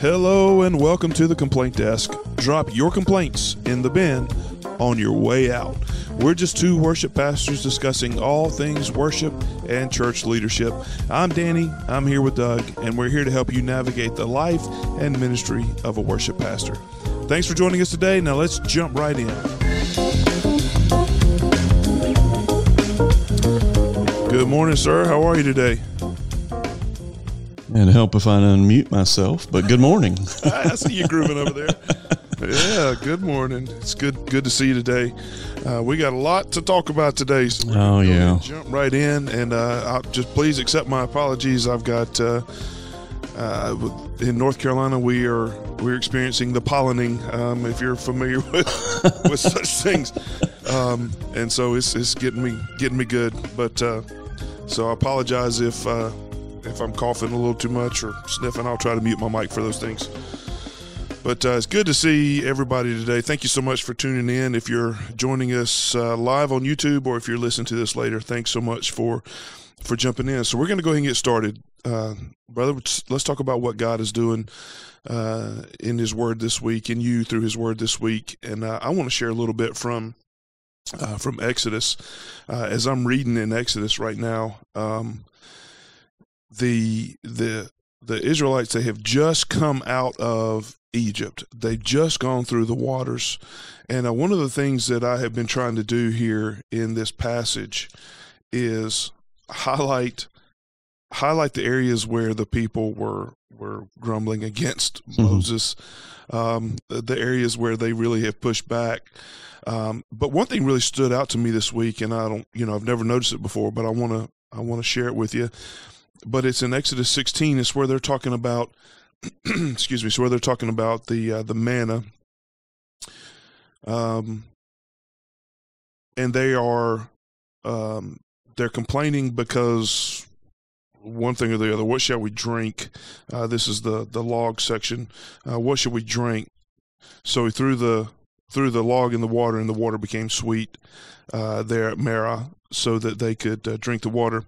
Hello and welcome to the complaint desk. Drop your complaints in the bin on your way out. We're just two worship pastors discussing all things worship and church leadership. I'm Danny, I'm here with Doug, and we're here to help you navigate the life and ministry of a worship pastor. Thanks for joining us today. Now let's jump right in. Good morning, sir. How are you today? And help if I unmute myself. But good morning. I see you grooving over there. Yeah, good morning. It's good good to see you today. Uh, we got a lot to talk about today. So we're Oh, gonna go ahead yeah. jump right in, and uh, I'll just please accept my apologies. I've got uh, uh, in North Carolina we are we're experiencing the pollinating. Um, if you're familiar with with such things, um, and so it's it's getting me getting me good. But uh, so I apologize if uh, if I'm coughing a little too much or sniffing. I'll try to mute my mic for those things. But uh, it's good to see everybody today. Thank you so much for tuning in. If you're joining us uh, live on YouTube or if you're listening to this later, thanks so much for for jumping in. So we're going to go ahead and get started, uh, brother. let's- talk about what God is doing uh, in His Word this week, in you through His Word this week. And uh, I want to share a little bit from uh, from Exodus uh, as I'm reading in Exodus right now. Um, the the the Israelites they have just come out of Egypt. They've just gone through the waters, and uh, one of the things that I have been trying to do here in this passage is highlight highlight the areas where the people were were grumbling against Mhm. Moses, um, the, the areas where they really have pushed back. Um, but one thing really stood out to me this week, and I don't, you know, I've never noticed it before, but I want to, I want to share it with you. But it's in Exodus 16. It's where they're talking about, excuse me, it's where they're talking about the uh, the manna. Um, and they are, um, they're complaining because one thing or the other. What shall we drink? Uh, this is the the log section. Uh, what shall we drink? So he threw the threw the log in the water, and the water became sweet uh, there at Marah, so that they could uh, drink the water.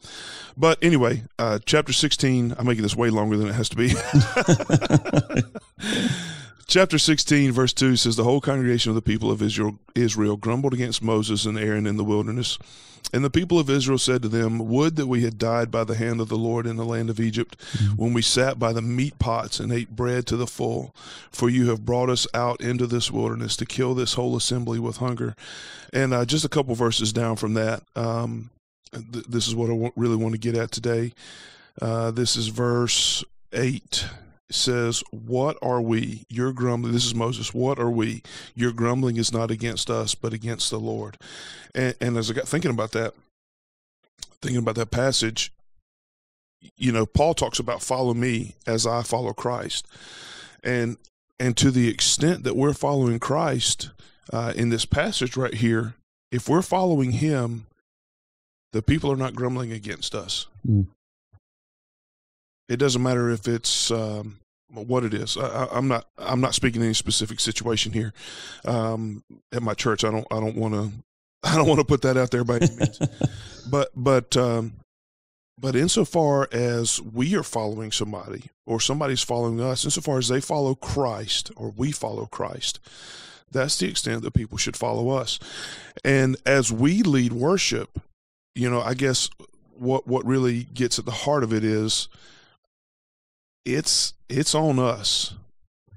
But anyway, uh, chapter sixteen. I'm making this way longer than it has to be. Chapter 16, verse 2 says, The whole congregation of the people of Israel, Israel grumbled against Moses and Aaron in the wilderness. And the people of Israel said to them, Would that we had died by the hand of the Lord in the land of Egypt, when we sat by the meat pots and ate bread to the full. For you have brought us out into this wilderness to kill this whole assembly with hunger. And uh, just a couple verses down from that, um, th- this is what I really want to get at today. Uh, this is verse 8 It says, What are we? Your grumbling. This is Moses. What are we? Your grumbling is not against us, but against the Lord. And, and as I got thinking about that, thinking about that passage, you know, Paul talks about follow me as I follow Christ. And and to the extent that we're following Christ uh, in this passage right here, if we're following him, the people are not grumbling against us. Mm. It doesn't matter if it's um, what it is. I, I, I'm not. I'm not speaking any specific situation here. Um, at my church, I don't. I don't want to. I don't want to put that out there by any means. but but um, but insofar as we are following somebody or somebody's following us, insofar as they follow Christ or we follow Christ, that's the extent that people should follow us. And as we lead worship, you know, I guess what what really gets at the heart of it is it's it's on us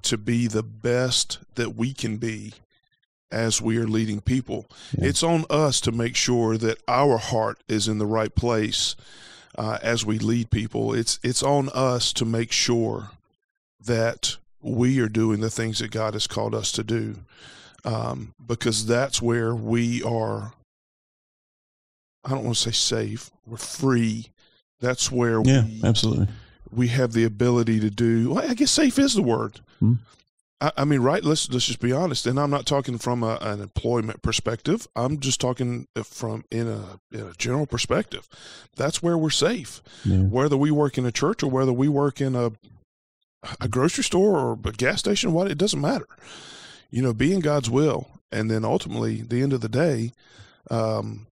to be the best that we can be as we are leading people. Yeah. It's on us to make sure that our heart is in the right place uh, as we lead people. It's it's on us to make sure that we are doing the things that God has called us to do, um, because that's where we are. I don't want to say safe. We're free. That's where Yeah, we absolutely. We have the ability to do. Well, I guess safe is the word. Hmm. I, I mean, right? Let's let's just be honest. And I'm not talking from a, an employment perspective. I'm just talking from in a in a general perspective. That's where we're safe. Yeah. Whether we work in a church or whether we work in a a grocery store or a gas station, what it doesn't matter. You know, be in God's will, and then ultimately, the end of the day, um,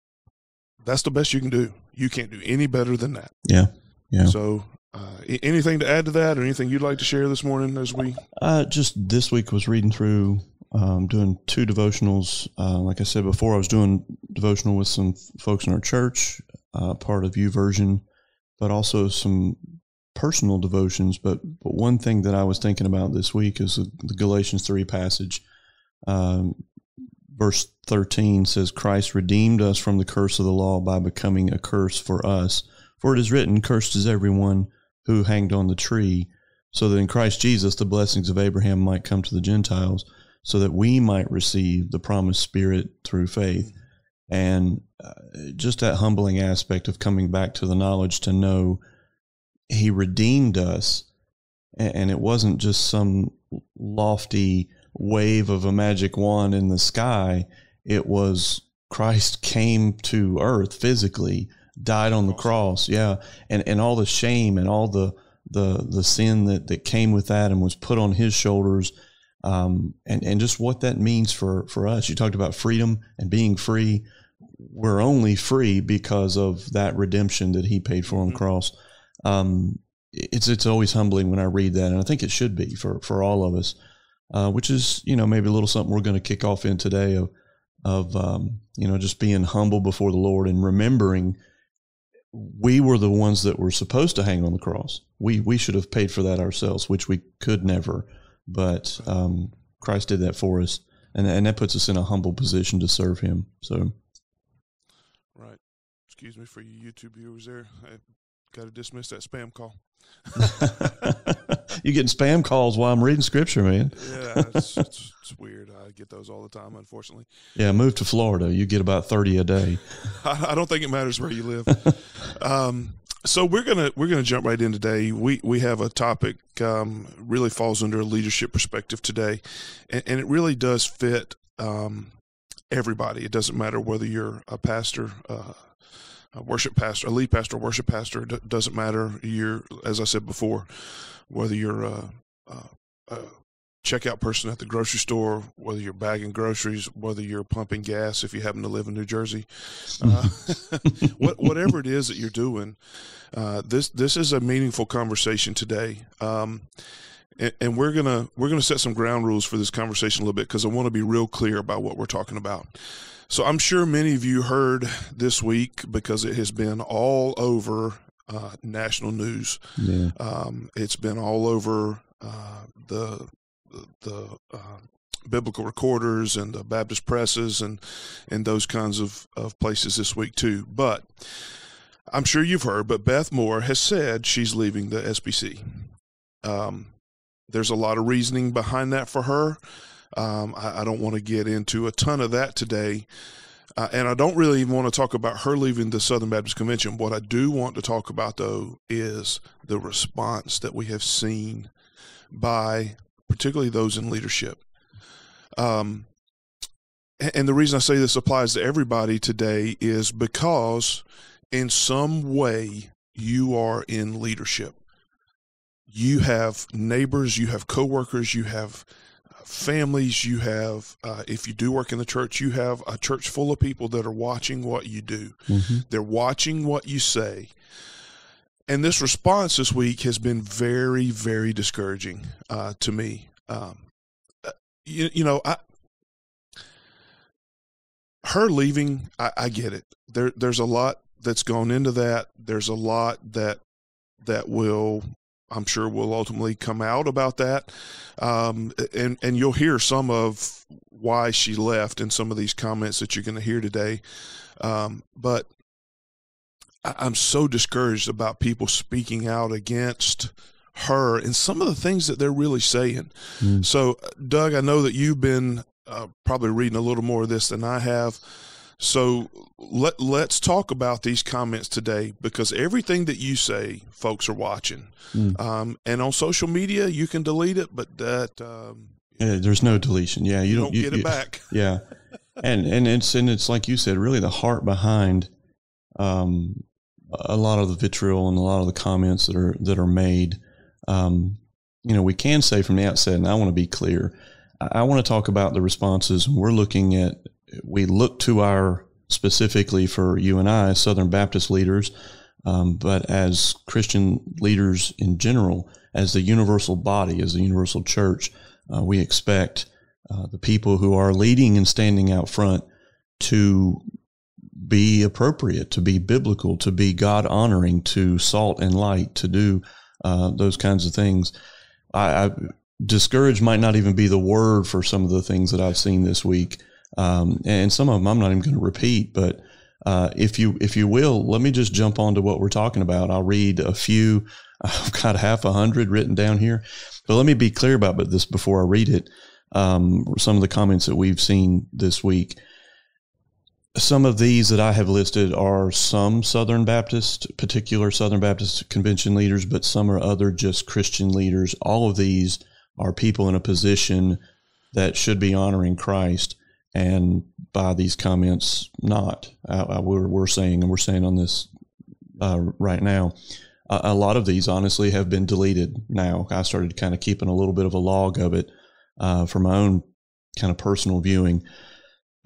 that's the best you can do. You can't do any better than that. Yeah. Yeah. So, uh, anything to add to that, or anything you'd like to share this morning as we? Uh, just this week was reading through, um, doing two devotionals. Uh, like I said before, I was doing devotional with some folks in our church, uh, part of U YouVersion, but also some personal devotions. But but one thing that I was thinking about this week is the Galatians three passage. Um, verse 13 says, Christ redeemed us from the curse of the law by becoming a curse for us. For it is written, Cursed is everyone who hanged on the tree, so that in Christ Jesus the blessings of Abraham might come to the Gentiles, so that we might receive the promised Spirit through faith. And uh, just that humbling aspect of coming back to the knowledge to know He redeemed us, and it wasn't just some lofty wave of a magic wand in the sky. It was Christ came to earth physically, died on the cross. Yeah. And, and all the shame and all the, the, the sin that, that came with that and was put on his shoulders. Um, and, and just what that means for, for us. You talked about freedom and being free. We're only free because of that redemption that he paid for on the mm-hmm. cross. Um, it's, it's always humbling when I read that. And I think it should be for, for all of us uh, which is you know maybe a little something we're going to kick off in today of of um, you know just being humble before the Lord and remembering we were the ones that were supposed to hang on the cross. We we should have paid for that ourselves, which we could never. But um, Christ did that for us, and and that puts us in a humble position to serve Him. So, right. Excuse me for you YouTube viewers there. I got to dismiss that spam call. you getting spam calls while I'm reading scripture, man. yeah, it's, it's, it's, weird. I get those all the time, unfortunately. Yeah, move to Florida. You get about thirty a day. I, don't think it matters where you live. um, so we're gonna we're gonna jump right in today. We we have a topic um, really falls under a leadership perspective today, and, and it really does fit um, everybody. It doesn't matter whether you're a pastor. Uh, a worship pastor, a lead pastor, worship pastor, d- doesn't matter. You're, as I said before, whether you're a, a, a, checkout person at the grocery store, whether you're bagging groceries, whether you're pumping gas if you happen to live in New Jersey, uh, what, whatever it is that you're doing, uh, this this is a meaningful conversation today. Um, and, and we're gonna we're gonna set some ground rules for this conversation a little bit because I want to be real clear about what we're talking about. So I'm sure many of you heard this week because it has been all over uh, national news. Yeah. Um, it's been all over uh, the the uh, biblical recorders and the Baptist presses and and those kinds of, of places this week too. But I'm sure you've heard, but Beth Moore has said she's leaving the SBC. Um, there's a lot of reasoning behind that for her. Um, I, I, don't want to get into a ton of that today. Uh, and I don't really even want to talk about her leaving the Southern Baptist Convention. What I do want to talk about, though, is the response that we have seen by particularly those in leadership. Um, and the reason I say this applies to everybody today is because in some way you are in leadership. You have neighbors, you have coworkers, you have families, you have, uh, if you do work in the church, you have a church full of people that are watching what you do. Mm-hmm. They're watching what you say. And this response this week has been very, very discouraging uh, to me. Um, uh, you, you, know, I, her leaving, I, I get it. There, there's a lot that's gone into that. There's a lot that that will I'm sure will ultimately come out about that. Um, and, and you'll hear some of why she left in some of these comments that you're going to hear today. Um, but I'm so discouraged about people speaking out against her and some of the things that they're really saying. Mm. So, Doug, I know that you've been uh, probably reading a little more of this than I have. So let let's talk about these comments today because everything that you say, folks are watching. Mm. Um, and on social media, you can delete it, but that um, yeah, there's no deletion. Yeah, you, you don't, get it back. Yeah, and and it's and it's like you said, really the heart behind um, a lot of the vitriol and a lot of the comments that are that are made. Um, you know, we can say from the outset, and I want to be clear. I, I want to talk about the responses. We're looking at we look to our specifically for you and I, Southern Baptist leaders, um, but as Christian leaders in general, as the universal body, as the universal church, uh, we expect uh, the people who are leading and standing out front to be appropriate, to be biblical, to be God honoring, to salt and light, to do uh, those kinds of things. I, I discouraged might not even be the word for some of the things that I've seen this week, um, and some of them I'm not even going to repeat. But uh, if you if you will, let me just jump on to what we're talking about. I'll read a few. I've got half a hundred written down here, but let me be clear about this before I read it. Um, some of the comments that we've seen this week. Some of these that I have listed are some Southern Baptist, particular Southern Baptist convention leaders, but some are other just Christian leaders. All of these are people in a position that should be honoring Christ. And by these comments, not. Uh, we're, we're saying, and we're saying on this uh, right now, a, a lot of these honestly have been deleted now. I started kind of keeping a little bit of a log of it uh, for my own kind of personal viewing.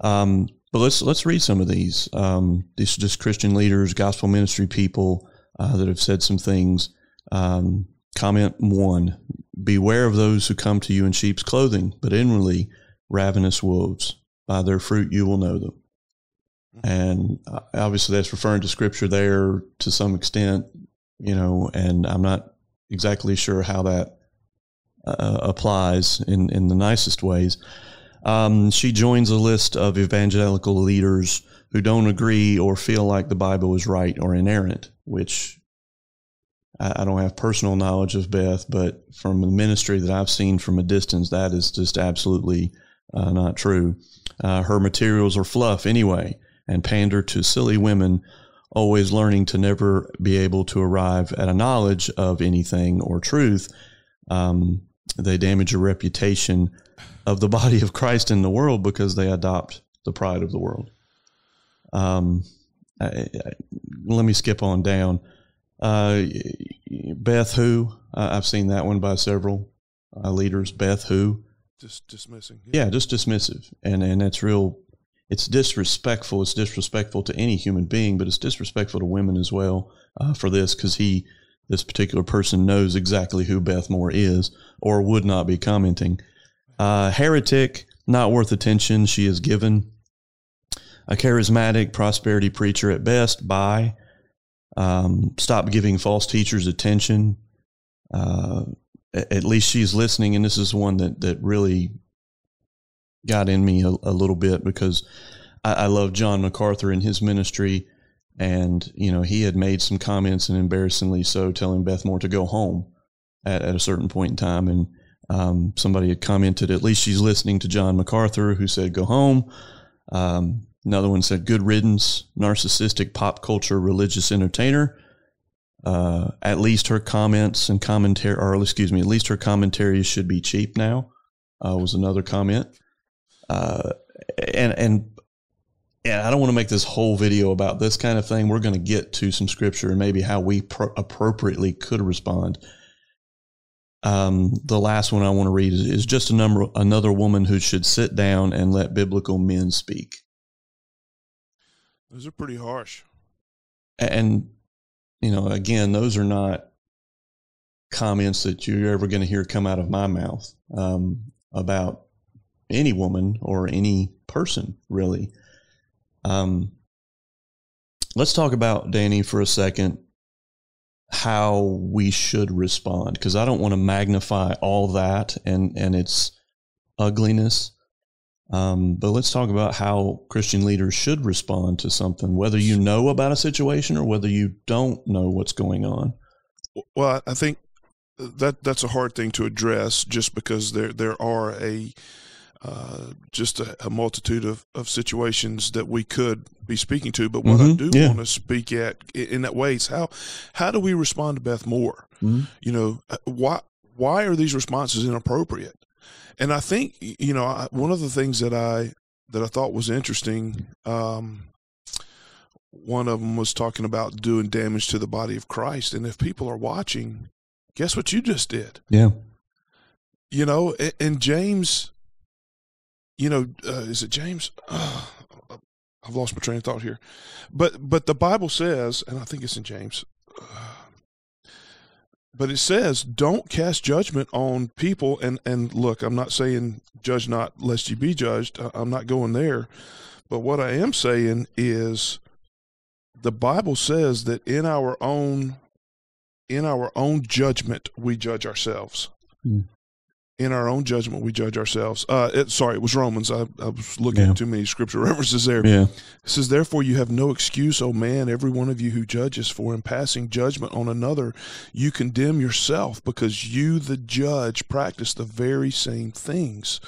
Um, but let's let's read some of these. Um, these are just Christian leaders, gospel ministry people uh, that have said some things. Um, comment one: Beware of those who come to you in sheep's clothing, but inwardly ravenous wolves. By their fruit you will know them. And uh, obviously, that's referring to scripture there to some extent, you know. And I'm not exactly sure how that uh, applies in in the nicest ways. Um, she joins a list of evangelical leaders who don't agree or feel like the Bible is right or inerrant, which I, I don't have personal knowledge of Beth, but from the ministry that I've seen from a distance, that is just absolutely uh, not true. Uh, her materials are fluff anyway and pander to silly women, always learning to never be able to arrive at a knowledge of anything or truth. Um, they damage your reputation of the body of Christ in the world because they adopt the pride of the world. Um, I, I, let me skip on down. Uh, Beth Who, I've seen that one by several uh, leaders. Beth Who, just dismissing. Yeah. yeah, just dismissive, and and it's real. It's disrespectful. It's disrespectful to any human being, but it's disrespectful to women as well uh, for this because he, this particular person, knows exactly who Beth Moore is or would not be commenting. Uh, heretic, not worth attention. She is given. A charismatic prosperity preacher at best. By um, stop giving false teachers attention. Uh, at least she's listening, and this is one that that really got in me a, a little bit because I, I love John MacArthur and his ministry, and you know he had made some comments, and embarrassingly so, telling Beth Moore to go home at, at a certain point in time, and um, somebody had commented, at least she's listening to John MacArthur, who said, go home. Um, another one said, good riddance, narcissistic pop culture religious entertainer. Uh, at least her comments and commentary, or excuse me, at least her commentaries should be cheap now, uh, was another comment. Uh, and, and, and I don't want to make this whole video about this kind of thing. We're going to get to some scripture and maybe how we pro- appropriately could respond um, the last one I want to read is, is just a number another woman who should sit down and let biblical men speak. Those are pretty harsh. And you know, again, those are not comments that you're ever going to hear come out of my mouth um, about any woman or any person, really. Um, let's talk about Danny for a second how we should respond because I don't want to magnify all that and and its ugliness. Um, but let's talk about how Christian leaders should respond to something, whether you know about a situation or whether you don't know what's going on. Well, I think that that's a hard thing to address, just because there there are a uh, just a, a, multitude of, of situations that we could be speaking to. But what mm-hmm. I do yeah. want to speak at in that way is how how do we respond to Beth Moore? Mm-hmm. You know, uh, why why are these responses inappropriate? And I think you know I, one of the things that I that I thought was interesting. Um, one of them was talking about doing damage to the body of Christ, and if people are watching, guess what you just did? Yeah. You know, and James you know, uh, is it James? Uh, I've lost my train of thought here, but but the Bible says, and I think it's in James. but it says, "Don't cast judgment on people." And and look, I'm not saying judge not lest you be judged. I'm not going there. But what I am saying is, the Bible says that in our own in our own judgment we judge ourselves. Mm in our own judgment we judge ourselves. Uh, it, sorry, it was Romans. I, I was looking yeah. at too many scripture references there. Yeah. It says, Therefore you have no excuse, O man, every one of you who judges, for in passing judgment on another, you condemn yourself, because you, the judge, practice the very same things.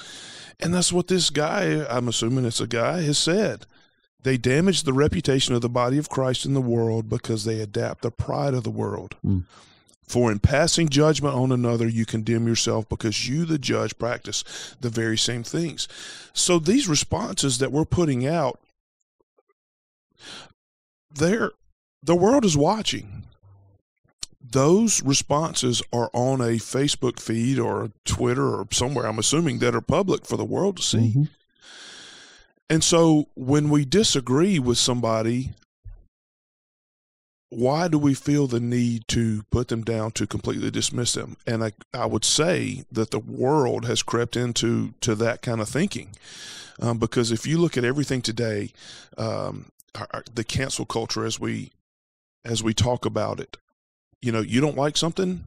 And that's what this guy, I'm assuming it's a guy, has said. They damage the reputation of the body of Christ in the world because they adapt the pride of the world. Mm. For in passing judgment on another, you condemn yourself because you, the judge, practice the very same things. So these responses that we're putting out, they're, the world is watching. Those responses are on a Facebook feed or Twitter or somewhere, I'm assuming, that are public for the world to see. Mm-hmm. And so when we disagree with somebody why do we feel the need to put them down to completely dismiss them? And I, I would say that the world has crept into to that kind of thinking, um, because if you look at everything today, um, our, the cancel culture as we as we talk about it, you know, you don't like something,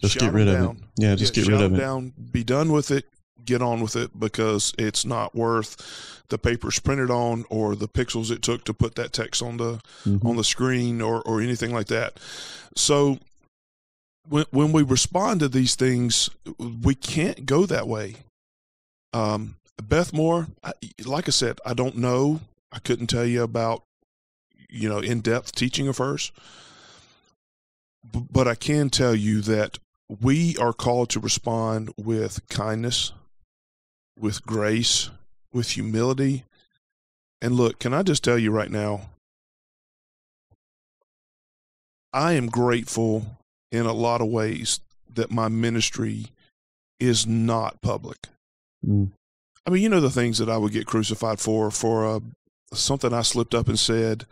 just get rid of it. Yeah, just yeah, get rid of it. Down, be done with it get on with it because it's not worth the papers printed on or the pixels it took to put that text on the mm-hmm. on the screen or or anything like that. So when when we respond to these things, we can't go that way. Um, Beth Moore, I, like I said, I don't know. I couldn't tell you about you know in depth teaching of hers, but I can tell you that we are called to respond with kindness, with grace, with humility. And look, can I just tell you right now? I am grateful in a lot of ways that my ministry is not public. Mm. I mean, you know the things that I would get crucified for for uh, something I slipped up and said.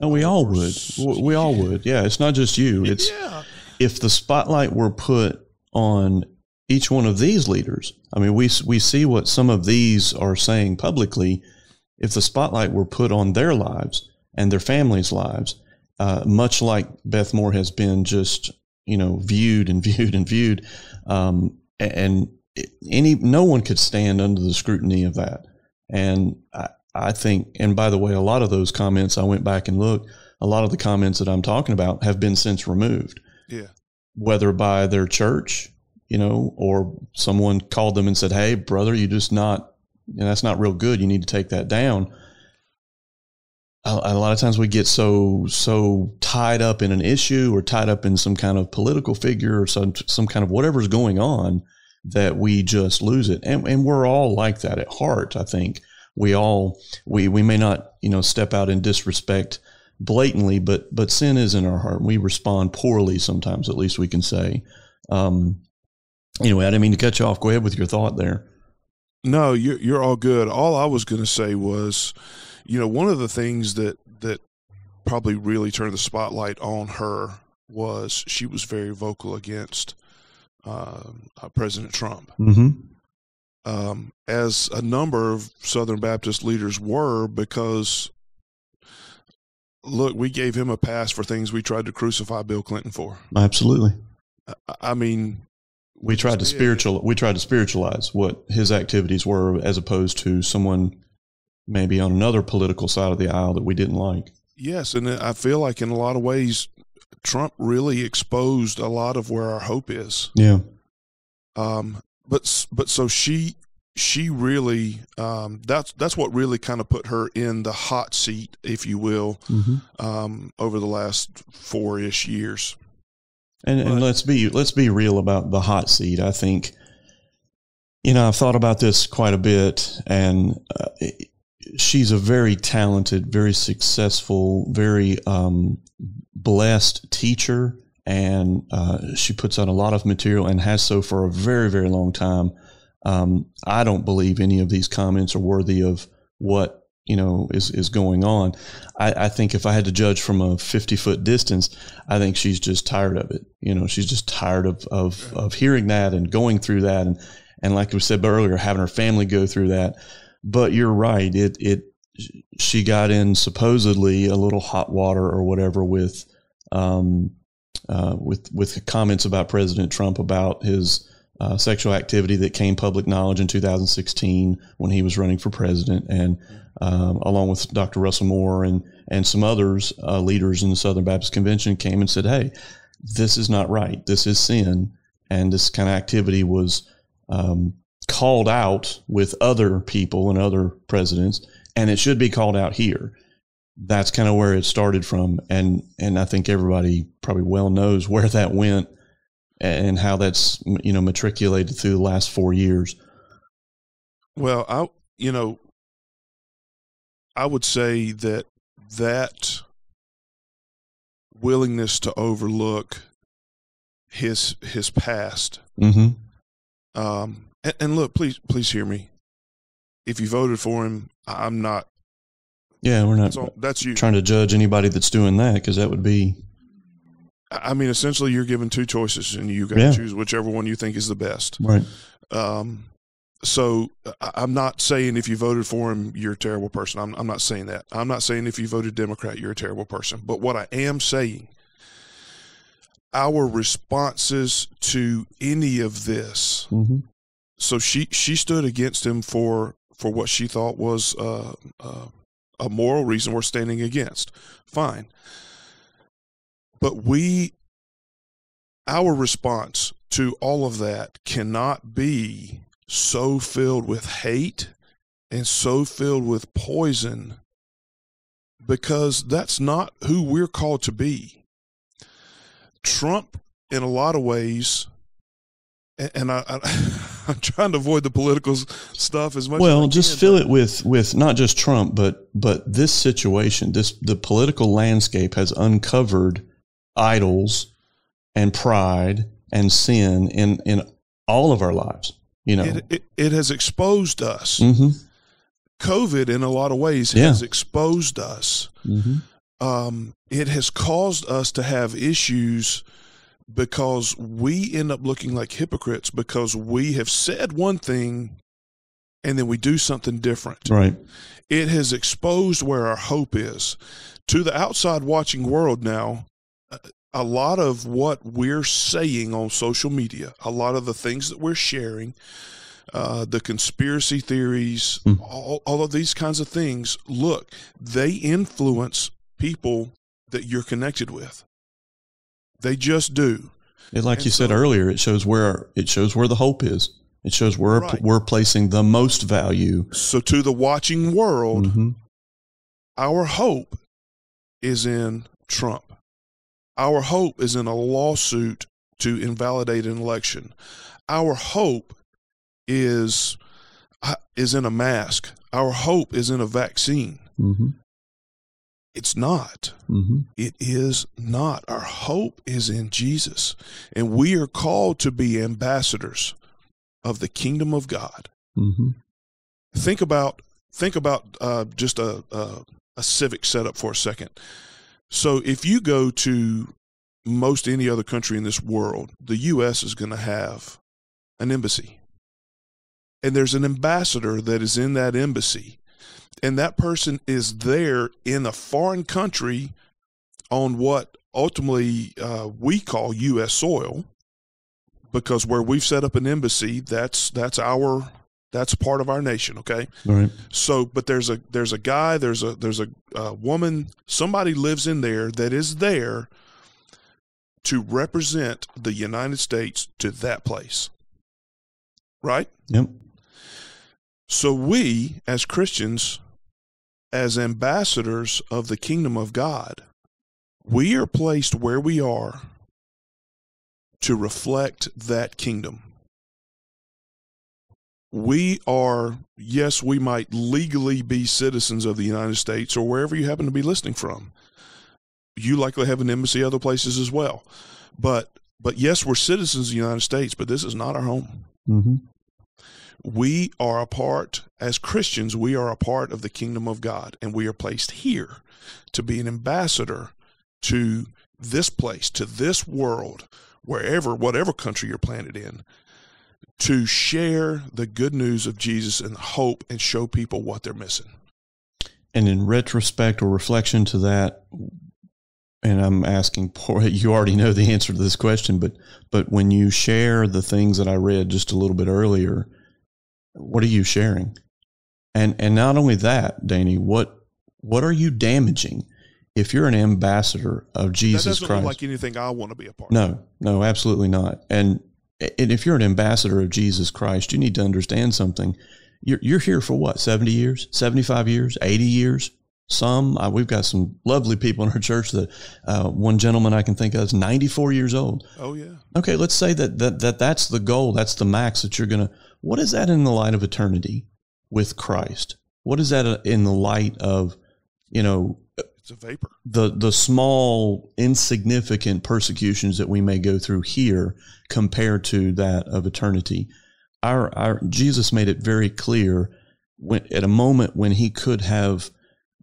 Oh, we all would. We all would. Yeah, it's not just you. It's yeah. if the spotlight were put on each one of these leaders. I mean, we we see what some of these are saying publicly. If the spotlight were put on their lives and their families' lives, uh, much like Beth Moore has been just you know viewed and viewed and viewed, um, and any no one could stand under the scrutiny of that. And I, I think, and by the way, a lot of those comments I went back and looked. A lot of the comments that I'm talking about have been since removed. Yeah. Whether by their church you know, or someone called them and said, "Hey, brother, you just not, and that's not real good. You need to take that down." A, a lot of times we get so so tied up in an issue or tied up in some kind of political figure or some some kind of whatever's going on that we just lose it, and and we're all like that at heart. I think we all we we may not you know step out in disrespect blatantly, but but sin is in our heart. We respond poorly sometimes. At least we can say. Um, anyway, I didn't mean to cut you off. Go ahead with your thought there. No, you're you're all good. All I was going to say was, you know, one of the things that that probably really turned the spotlight on her was she was very vocal against uh, uh, President Trump. Mm-hmm. Um, as a number of Southern Baptist leaders were, because look, we gave him a pass for things we tried to crucify Bill Clinton for. Absolutely. I mean, we tried to spiritual we tried to spiritualize what his activities were as opposed to someone maybe on another political side of the aisle that we didn't like. Yes, and I feel like in a lot of ways Trump really exposed a lot of where our hope is. Yeah. Um but but so she she really um, that's that's what really kind of put her in the hot seat, if you will, mm-hmm. um, over the last four ish years. And, and let's be let's be real about the hot seat. I think, you know, I've thought about this quite a bit, and uh, she's a very talented, very successful, very um, blessed teacher, and uh, she puts out a lot of material and has so for a very very long time. Um, I don't believe any of these comments are worthy of what you know is is going on. I, I think if I had to judge from a fifty foot distance, I think she's just tired of it. You know, she's just tired of of, of hearing that and going through that and and like we said earlier, having her family go through that. But you're right. It it she got in supposedly a little hot water or whatever with um, uh, with with comments about President Trump about his uh, sexual activity that came public knowledge in 2016 when he was running for president, and um, along with Dr. Russell Moore and and some others uh, leaders in the Southern Baptist Convention came and said, "Hey, this is not right. This is sin." And this kind of activity was um, called out with other people and other presidents, and it should be called out here. That's kind of where it started from, and and I think everybody probably well knows where that went and how that's you know matriculated through the last four years. Well, I you know I would say that that willingness to overlook his his past. Mm-hmm. Um, and, and look, please please hear me. If you voted for him, I'm not. Yeah, we're not That's, all, that's you. trying to judge anybody that's doing that because that would be I mean, essentially, you're given two choices, and you got to Yeah. choose whichever one you think is the best. right. Um, so I'm not saying if you voted for him, you're a terrible person. I'm, I'm not saying that. I'm not saying if you voted Democrat, you're a terrible person. But what I am saying, our responses to any of this. Mm-hmm. So she she stood against him for for what she thought was uh, uh, a moral reason we're standing against. Fine. But we, our response to all of that cannot be so filled with hate and so filled with poison because that's not who we're called to be. Trump, in a lot of ways, and I, I'm trying to avoid the political stuff as much. as I Well, can, just fill it with with not just Trump, but but this situation, this the political landscape has uncovered idols and pride and sin in in all of our lives. You know. It, it, it has exposed us. mm-hmm. COVID, in a lot of ways, Yeah. has exposed us. Mm-hmm. Um, it has caused us to have issues because we end up looking like hypocrites because we have said one thing and then we do something different. Right. It has exposed where our hope is. To the outside watching world now, a lot of what we're saying on social media, a lot of the things that we're sharing, uh, the conspiracy theories, Hmm. all, all of these kinds of things, look, they influence people that you're connected with. They just do. It, like And you said earlier, it shows where it shows where the hope is. It shows where Right. we're placing the most value. So, to the watching world, Mm-hmm. our hope is in Trump. Our hope is in a lawsuit to invalidate an election. Our hope is uh, is in a mask. Our hope is in a vaccine. Mm-hmm. It's not. Mm-hmm. It is not. Our hope is in Jesus. And we are called to be ambassadors of the kingdom of God. Mm-hmm. think about think about uh, just a, a a civic setup for a second. So if you go to most any other country in this world, the U.S. is going to have an embassy, and there's an ambassador that is in that embassy, and that person is there in a foreign country on what ultimately uh, we call U.S. soil, because where we've set up an embassy, that's that's our that's part of our nation. Okay. All right. So, but there's a there's a guy, there's a there's a, uh woman, somebody lives in there that is there to represent the United States to that place. Right? Yep. So we as Christians as ambassadors of the kingdom of God, we are placed where we are to reflect that kingdom we are, yes, we might legally be citizens of the United States or wherever you happen to be listening from. You likely have an embassy other places as well. But but yes, we're citizens of the United States, but this is not our home. Mm-hmm. we are a part, as Christians, we are a part of the kingdom of God, and we are placed here to be an ambassador to this place, to this world, wherever, whatever country you're planted in, to share the good news of Jesus and hope and show people what they're missing. And in retrospect or reflection to that, and I'm asking you already know the answer to this question, but but when you share the things that I read just a little bit earlier, what are you sharing? And and not only that, Danny, what what are you damaging? If you're an ambassador of Jesus that doesn't Christ, look like anything I want to be a part of. no, no, absolutely not. And and if you're an ambassador of Jesus Christ, you need to understand something. You're you're here for what? Seventy years, seventy five years, eighty years. Some uh, we've got some lovely people in our church. That uh, one gentleman I can think of is ninety four years old. Oh yeah. Okay, let's say that, that that that's the goal. That's the max that you're gonna. What is that in the light of eternity with Christ? What is that uh, in the light of, you know, It's a vapor. the the small insignificant persecutions that we may go through here compared to that of eternity our our Jesus made it very clear when at a moment when he could have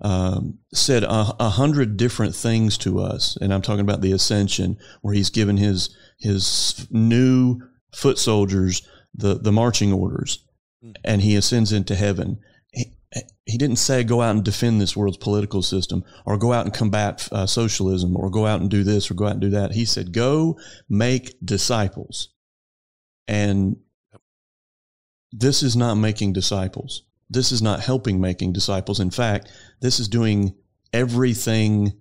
um, said a, a hundred different things to us and I'm talking about the ascension where he's given his his new foot soldiers the the marching orders Mm. and he ascends into heaven he, didn't say go out and defend this world's political system or go out and combat uh, socialism or go out and do this or go out and do that. He said, go make disciples. And this is not making disciples. This is not helping making disciples. In fact, this is doing everything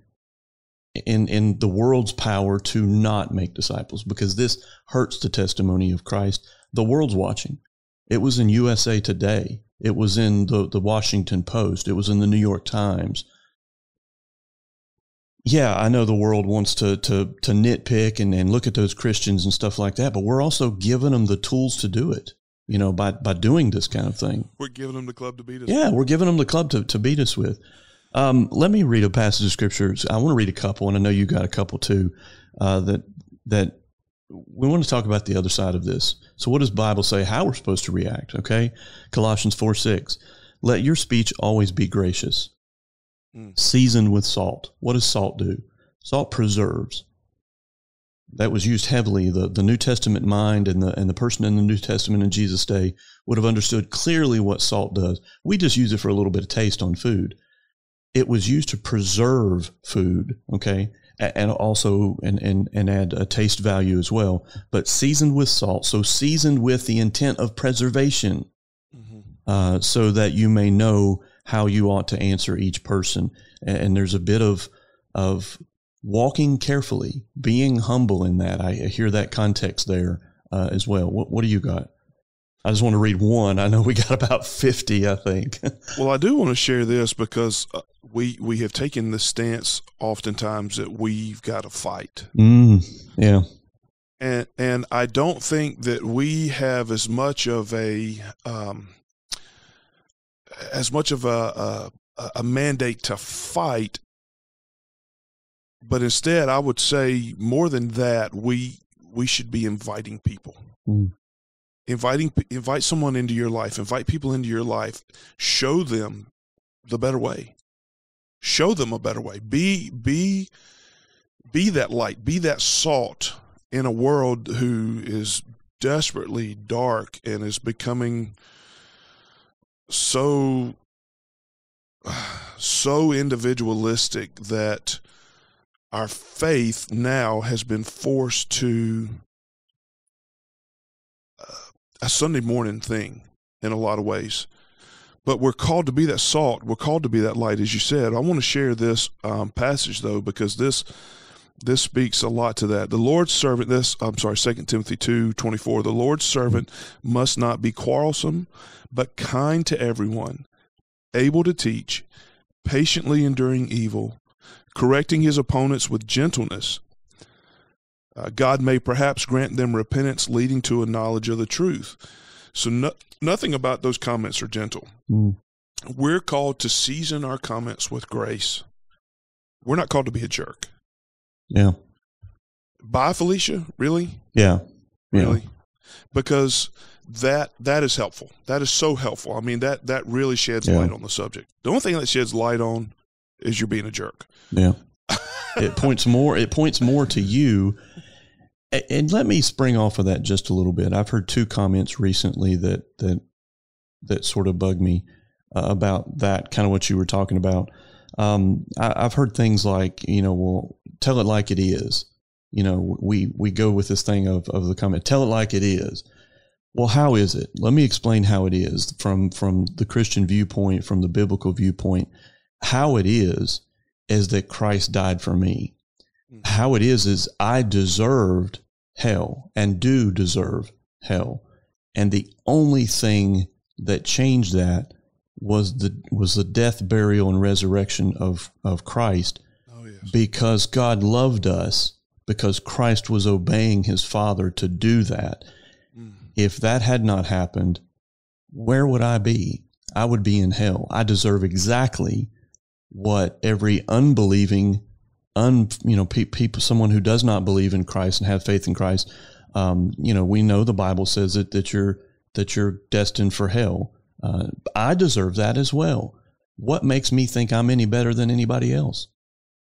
in, in the world's power to not make disciples because this hurts the testimony of Christ. The world's watching. It was in USA Today. It was in the, the Washington Post. It was in the New York Times. Yeah, I know the world wants to to to nitpick and, and look at those Christians and stuff like that, but we're also giving them the tools to do it, you know, by by doing this kind of thing. We're giving them the club to beat us. Yeah, we're giving them the club to, to beat us with. Um, let me read a passage of scriptures. I want to read a couple, and I know you got a couple too. Uh, that that we want to talk about the other side of this. So, what does Bible say? How we're supposed to react? Okay, Colossians four six. Let your speech always be gracious, Mm. seasoned with salt. What does salt do? Salt preserves. That was used heavily. The, the New Testament mind and the and the person in the New Testament in Jesus' day would have understood clearly what salt does. We just use it for a little bit of taste on food. It was used to preserve food, okay, and also and and and add a taste value as well. But seasoned with salt, so seasoned with the intent of preservation, Mhm. uh, so that you may know how you ought to answer each person. And, and there's a bit of of walking carefully, being humble in that. I hear that context there uh, as well. What, what do you got? I just want to read one. I know we got about fifty. I think. Well, I do want to share this because uh, we we have taken the stance oftentimes that we've got to fight, mm, yeah. and and I don't think that we have as much of a um, as much of a, a a mandate to fight, but instead, I would say more than that, we we should be inviting people. Mm. Inviting invite someone into your life, invite people into your life, show them the better way. Show them a better way. Be be be that light, be that salt in a world who is desperately dark and is becoming so so individualistic that our faith now has been forced to a Sunday morning thing in a lot of ways. But we're called to be that salt. We're called to be that light, as you said. I want to share this um, passage though, because this this speaks a lot to that. The Lord's servant. This I'm sorry, Second Timothy two twenty four. The Lord's servant must not be quarrelsome, but kind to everyone, able to teach, patiently enduring evil, correcting his opponents with gentleness. Uh, God may perhaps grant them repentance leading to a knowledge of the truth. So, no, nothing about those comments are gentle. Mm. We're called to season our comments with grace. We're not called to be a jerk. Yeah. Bye, Felicia? Really? Yeah. Yeah. Really? Because that that is helpful. That is so helpful. I mean that that really sheds Yeah. light on the subject. The only thing that sheds light on is you're being a jerk. Yeah. it points more it points more to you and let me spring off of that just a little bit. I've heard two comments recently that that that sort of bug me uh, about that kind of what you were talking about. Um, I, I've heard things like, you know, well, tell it like it is. You know, we we go with this thing of of the comment, tell it like it is. Well, how is it? Let me explain how it is from from the Christian viewpoint, from the biblical viewpoint. How it is is that Christ died for me. How it is is I deserved hell and do deserve hell. And the only thing that changed that was the was the death, burial, and resurrection of, of Christ Oh yes. because God loved us, because Christ was obeying his Father to do that. Mm. If that had not happened, where would I be? I would be in hell. I deserve exactly what every unbelieving, un you know, pe- people, someone who does not believe in Christ and have faith in Christ. Um, you know, we know the Bible says that that you're that you're destined for hell. Uh, I deserve that as well. What makes me think I'm any better than anybody else?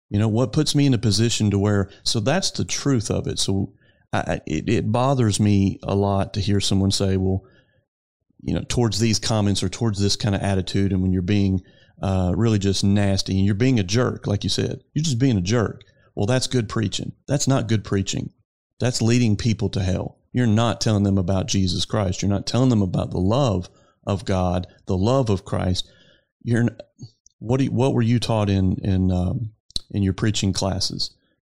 You know, what puts me in a position to where? So that's the truth of it. So I, it, it bothers me a lot to hear someone say, "Well, you know, towards these comments or towards this kind of attitude, and when you're being uh, really just nasty and you're being a jerk, like you said, you're just being a jerk. Well, that's good preaching. That's not good preaching. That's leading people to hell. You're not telling them about Jesus Christ. You're not telling them about the love of God, the love of Christ. You're what? You, what were you taught in in um, in your preaching classes?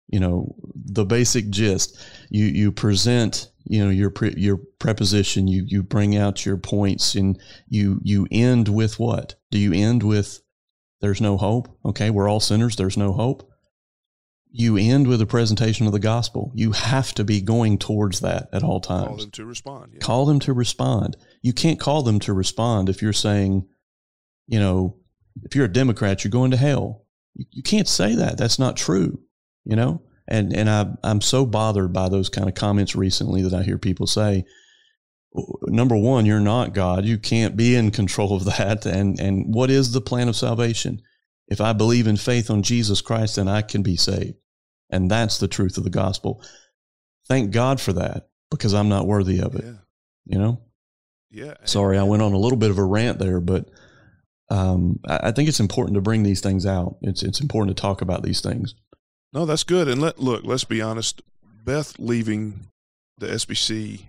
You know, the basic gist. You you present. You know your pre, your preposition. You you bring out your points, and you you end with what? Do you end with? There's no hope. Okay, we're all sinners. There's no hope you end with a presentation of the gospel. You have to be going towards that at all times Call them to respond. Yeah. Call them to respond. You can't call them to respond if you're saying, you know, if you're a Democrat, you're going to hell. You, you can't say that. That's not true. You know, and and I I'm so bothered by those kind of comments recently that I hear people say. Number one, you're not God. You can't be in control of that. And and what is the plan of salvation? If I believe in faith on Jesus Christ, then I can be saved. And that's the truth of the gospel. Thank God for that because I'm not worthy of it. Yeah. You know? Yeah. Sorry, I went on a little bit of a rant there, but um, I, I think it's important to bring these things out. It's it's important to talk about these things. No, that's good. And let look, let's be honest. Beth leaving the SBC.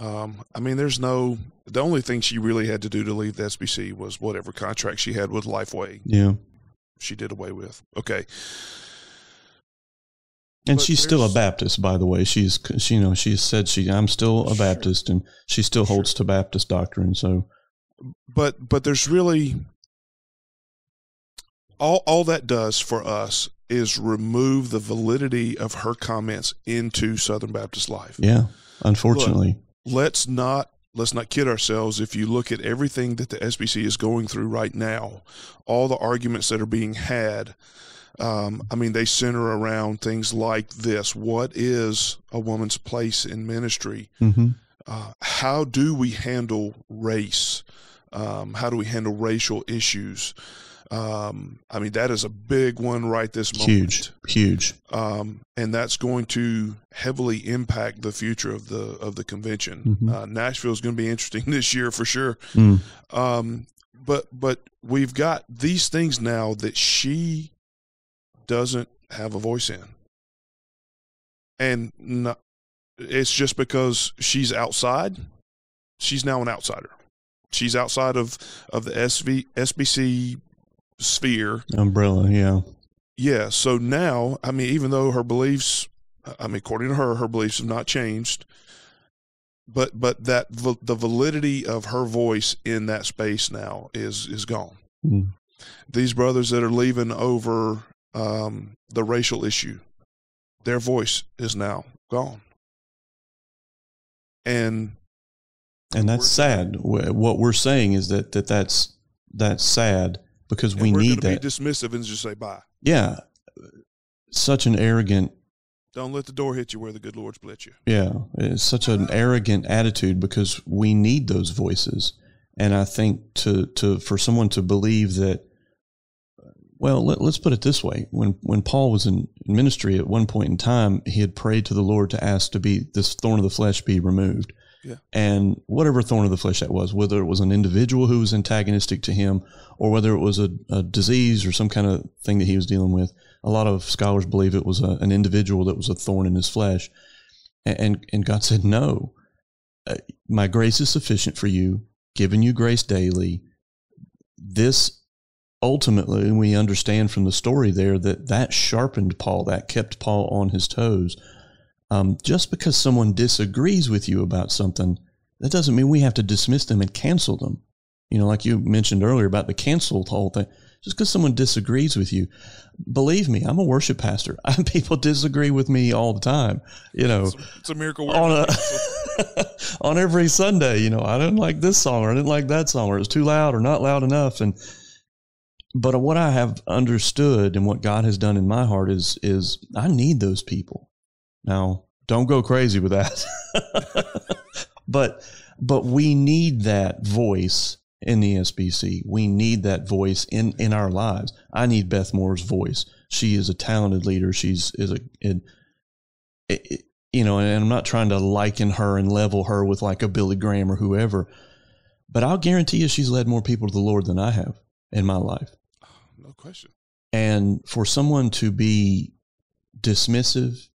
Um, I mean, there's no. The only thing she really had to do to leave the SBC was whatever contract she had with Lifeway. Yeah, She did away with. Okay. and But she's still a Baptist, by the way. She's she, you know she said she I'm still a Sure. Baptist, and she still holds to Baptist doctrine. So but but there's really all all that does for us is remove the validity of her comments into Southern Baptist life. yeah, unfortunately, Let's not let's not kid ourselves. If you look at everything that the SBC is going through right now, all the arguments that are being had, um, I mean, they center around things like this: What is a woman's place in ministry? hmm uh, how do we handle race? Um, how do we handle racial issues? Um, I mean, that is a big one right this moment. huge, huge. Um, and that's going to heavily impact the future of the of the convention. Mhm. Uh, Nashville is going to be interesting this year for sure. Mm. Um, but but we've got these things now that she doesn't have a voice in, and not, it's just because she's outside. She's now an outsider. She's outside of of the SV, SBC sphere. Umbrella, yeah, Yeah. So now, I mean, even though her beliefs, I mean, according to her, her beliefs have not changed. But but that the validity of her voice in that space now is is gone. Mm. These brothers that are leaving over um, the racial issue, their voice is now gone. And and that's sad. What we're saying is that that that's that's sad because we and we're need that. be dismissive and just say bye. yeah, such an arrogant Don't let the door hit you where the good Lord split you. Yeah, it's such an arrogant attitude because we need those voices, and I think to to for someone to believe that, well, let, us put it this way: when when Paul was in ministry at one point in time, he had prayed to the Lord to ask to be this thorn of the flesh be removed. Yeah. And whatever thorn of the flesh that was, whether it was an individual who was antagonistic to him, or whether it was a, a disease or some kind of thing that he was dealing with, a lot of scholars believe it was a, an individual that was a thorn in his flesh. And, and, and God said, No, uh, my grace is sufficient for you, giving you grace daily. This ultimately, we understand from the story there that that sharpened Paul, that kept Paul on his toes um, just because someone disagrees with you about something, that doesn't mean we have to dismiss them and cancel them. You know, like you mentioned earlier about the cancel whole thing. Just because someone disagrees with you, believe me, I'm a worship pastor. People disagree with me all the time. You know, it's a, it's a miracle on a, on every Sunday. You know, I didn't like this song or I didn't like that song or it was too loud or not loud enough. And but what I have understood and what God has done in my heart is is I need those people. Now, don't go crazy with that. but but we need that voice in the SBC. We need that voice in in our lives. I need Beth Moore's voice. She is a talented leader. She's is a it, it, you know, and I'm not trying to liken her and level her with like a Billy Graham or whoever, but I'll guarantee you she's led more people to the Lord than I have in my life. Oh, no question. And for someone to be dismissive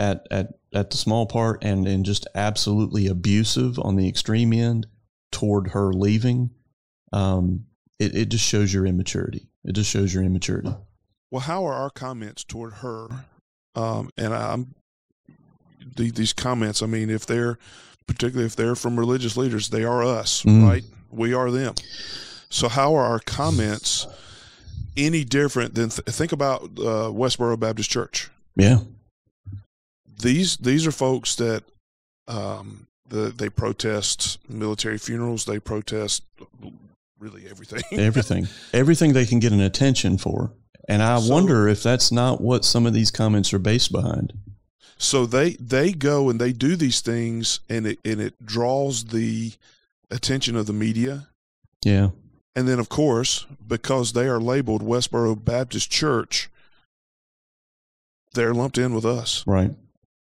at at at the small part and and just absolutely abusive on the extreme end toward her leaving, um, it, it just shows your immaturity. It just shows your immaturity. Well, how are our comments toward her? Um, and I'm the, these comments. I mean, if they're particularly if they're from religious leaders, they are us, mm. right? We are them. So, how are our comments any different than th- think about uh, Westboro Baptist Church? Yeah, these these are folks that um, the, they protest military funerals. They protest really everything. everything, everything they can get an attention for. And I so, wonder if that's not what some of these comments are based behind. So they they go and they do these things, and it and it draws the attention of the media. Yeah. And then, of course, because they are labeled Westboro Baptist Church, they're lumped in with us. Right.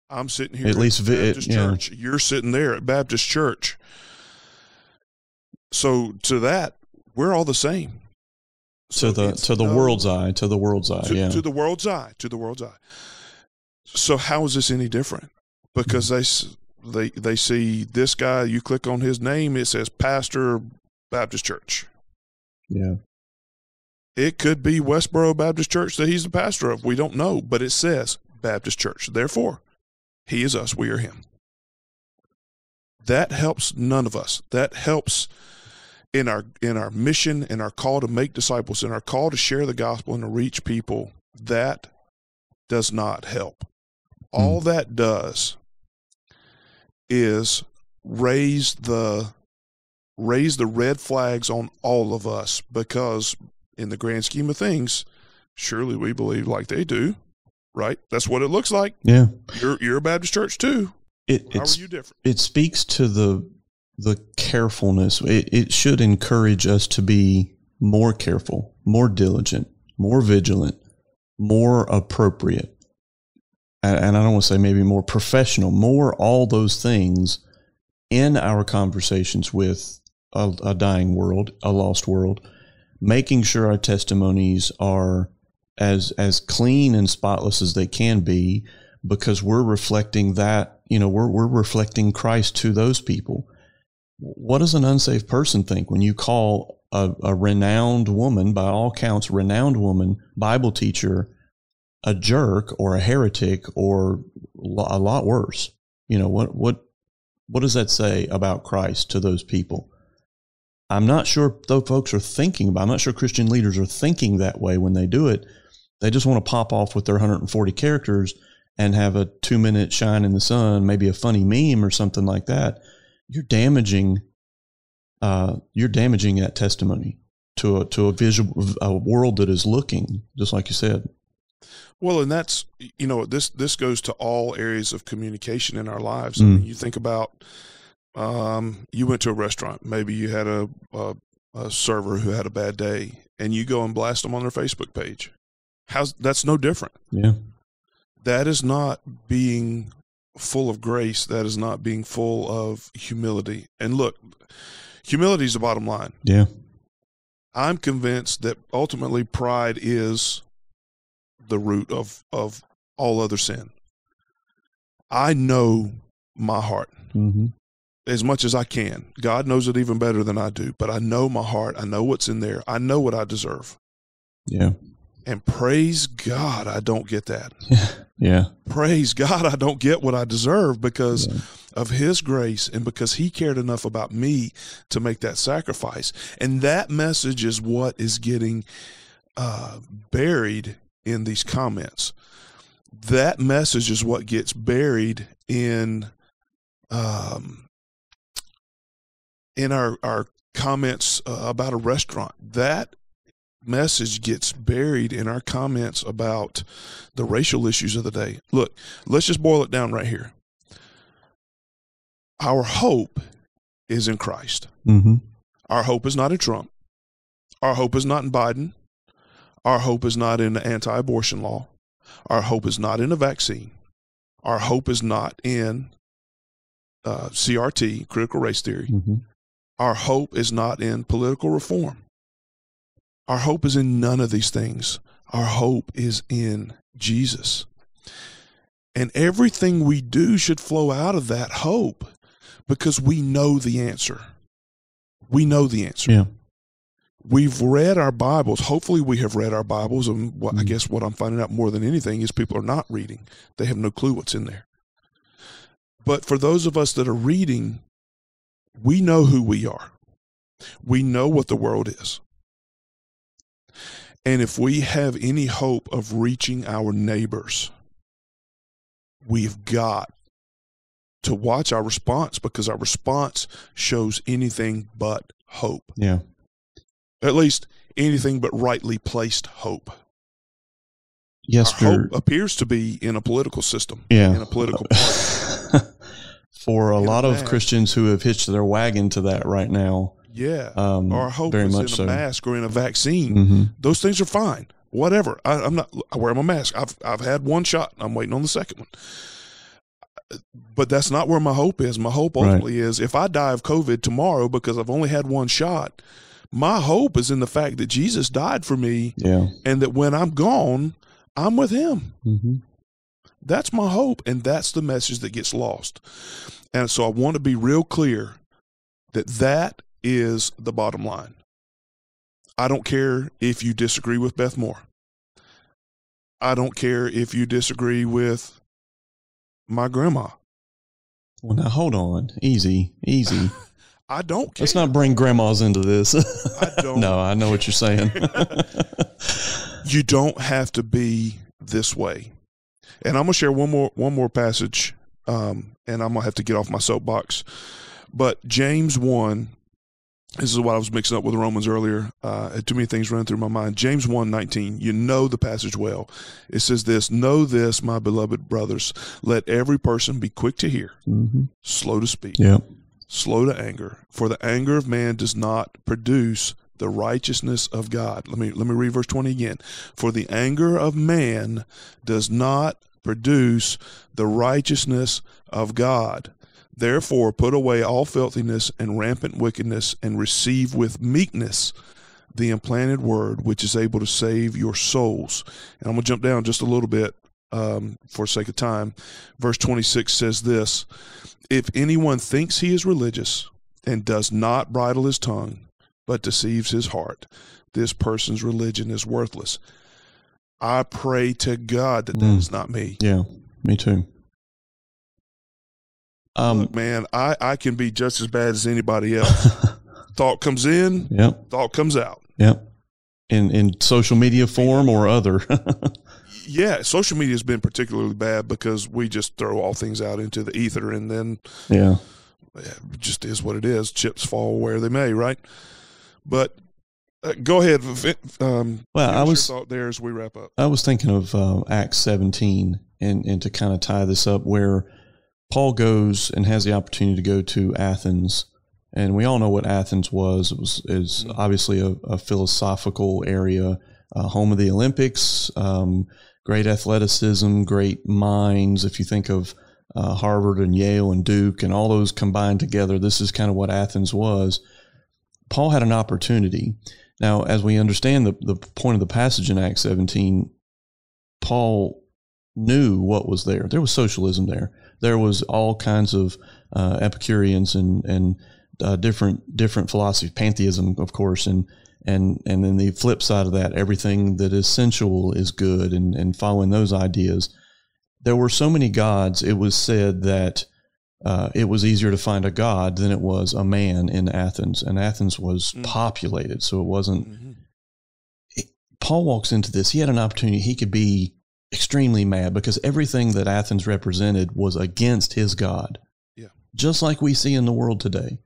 I'm sitting here at, at least Baptist it, yeah. Church. You're sitting there at Baptist Church. So to that, we're all the same. So to the to the no, world's eye, to the world's eye, to, yeah. To the world's eye, to the world's eye. So how is this any different? Mm-hmm. Because they they they see this guy. You click on his name, it says Pastor Baptist Church. Yeah. It could be Westboro Baptist Church that he's the pastor of. We don't know, but it says Baptist Church. Therefore, he is us, we are him. That helps none of us. That helps in our in our mission, in our call to make disciples, in our call to share the gospel and to reach people. That does not help. Hmm. All that does is raise the raise the red flags on all of us because in the grand scheme of things, surely we believe like they do right? That's what it looks like. Yeah. You're you're a Baptist church too. It, How are you different? It speaks to the the carefulness. It, it should encourage us to be more careful, more diligent, more vigilant, more appropriate. And, and I don't want to say maybe more professional, more all those things in our conversations with a, a dying world, a lost world, making sure our testimonies are as as clean and spotless as they can be because we're reflecting that you know we're we're reflecting Christ to those people. What does an unsafe person think when you call a, a renowned woman, by all counts, renowned woman, Bible teacher, a jerk or a heretic or a lot worse? You know what what what does that say about Christ to those people? I'm not sure though folks are thinking about. I'm not sure Christian leaders are thinking that way when they do it. They just want to pop off with their 140 characters and have a two minute shine in the sun, maybe a funny meme or something like that. You're damaging, uh, you're damaging that testimony to a to a visual a world that is looking, just like you said. Well, and that's you know this this goes to all areas of communication in our lives. I mean, Mm. you think about um, you went to a restaurant, maybe you had a, a a server who had a bad day, and you go and blast them on their Facebook page. How's that's no different. Yeah. That is not being full of grace. That is not being full of humility. And look, humility is the bottom line. Yeah. I'm convinced that ultimately pride is the root of, of all other sin. I know my heart Mm-hmm. as much as I can. God knows it even better than I do, but I know my heart. I know what's in there. I know what I deserve. Yeah. And praise God, I don't get that. Yeah. Praise God, I don't get what I deserve because Yeah. of His grace and because He cared enough about me to make that sacrifice. And that message is what is getting uh, buried in these comments. That message is what gets buried in um, in our our comments uh, about a restaurant. That message gets buried in our comments about the racial issues of the day. Look, let's just boil it down right here. Our hope is in Christ. Mm-hmm. Our hope is not in Trump. Our hope is not in Biden. Our hope is not in the anti abortion law. Our hope is not in a vaccine. Our hope is not in uh, CRT, critical race theory. Mm-hmm. Our hope is not in political reform. Our hope is in none of these things. Our hope is in Jesus. And everything we do should flow out of that hope because we know the answer. We know the answer. Yeah. We've read our Bibles. Hopefully, we have read our Bibles. And what, I Mhm. guess what I'm finding out more than anything is people are not reading, they have no clue what's in there. But for those of us that are reading, we know who we are. We know what the world is. And if we have any hope of reaching our neighbors, we've got to watch our response because our response shows anything but hope. Yeah. At least anything but rightly placed hope. Yesterday. hope appears to be in a political system, Yeah. in a political. For a In a lot of. Christians who have hitched their wagon to that right now, Yeah. um, Our hope very is in a so. mask or in a vaccine. hmm Those things are fine. Whatever. I, I'm not. I wear my mask. I've I've had one shot. I'm waiting on the second one. But that's not where my hope is. My hope Right. ultimately is if I die of COVID tomorrow because I've only had one shot. My hope is in the fact that Jesus died for me, Yeah. and that when I'm gone, I'm with Him. hmm That's my hope, and that's the message that gets lost. And so I want to be real clear that that is the bottom line. I don't care if you disagree with Beth Moore. I don't care if you disagree with my grandma. Well, now hold on. Easy. Easy. I don't care. Let's not bring grandmas into this. I don't. no, I know what you're saying. you don't have to be this way. And I'm gonna share one more one more passage, um, and I'm gonna have to get off my soapbox. But James one, this is what I was mixing up with Romans earlier. Uh, had too many things running through my mind. James one nineteen. You know the passage well. It says this: Know this, my beloved brothers. Let every person be quick to hear, hmm slow to speak, Yeah. slow to anger for the anger of man does not produce the righteousness of god let me let me read verse 20 again for the anger of man does not produce the righteousness of god therefore put away all filthiness and rampant wickedness and receive with meekness the implanted word which is able to save your souls and i'm going to jump down just a little bit um, for sake of time verse 26 says this if anyone thinks he is religious and does not bridle his tongue, but deceives his heart, this person's religion is worthless. I pray to God that that Mm. is not me. Yeah. Me too. Um. Look, man, I, I can be just as bad as anybody else. thought comes in, yep. thought comes out. Yep. In in social media form or other. Yeah, social media has been particularly bad because we just throw all things out into the ether and then yeah. it just is what it is. Chips fall where they may, right? But uh, go ahead. Um, Well, I was thought there as we wrap up. I was thinking of uh, Acts 17 and, and to kind of tie this up where Paul goes and has the opportunity to go to Athens. And we all know what Athens was. It was is Mhm. obviously a, a philosophical area, uh, home of the Olympics, um, great athleticism, great minds. If you think of uh, Harvard and Yale and Duke and all those combined together, this is kind of what Athens was. Paul had an opportunity. Now, as we understand the, the point of the passage in Acts 17, Paul knew what was there. There was socialism there. There was all kinds of uh, Epicureans and and uh, different different philosophies, pantheism, of course, and and and then the flip side of that, everything that is sensual is good, and and following those ideas. There were so many gods. It was said that uh, it was easier to find a god than it was a man in Athens, and Athens was Mm. populated, so it wasn't Mhm. Paul walks into this. He had an opportunity. He could be extremely mad because everything that Athens represented was against his God. Yeah. Just like we see in the world today.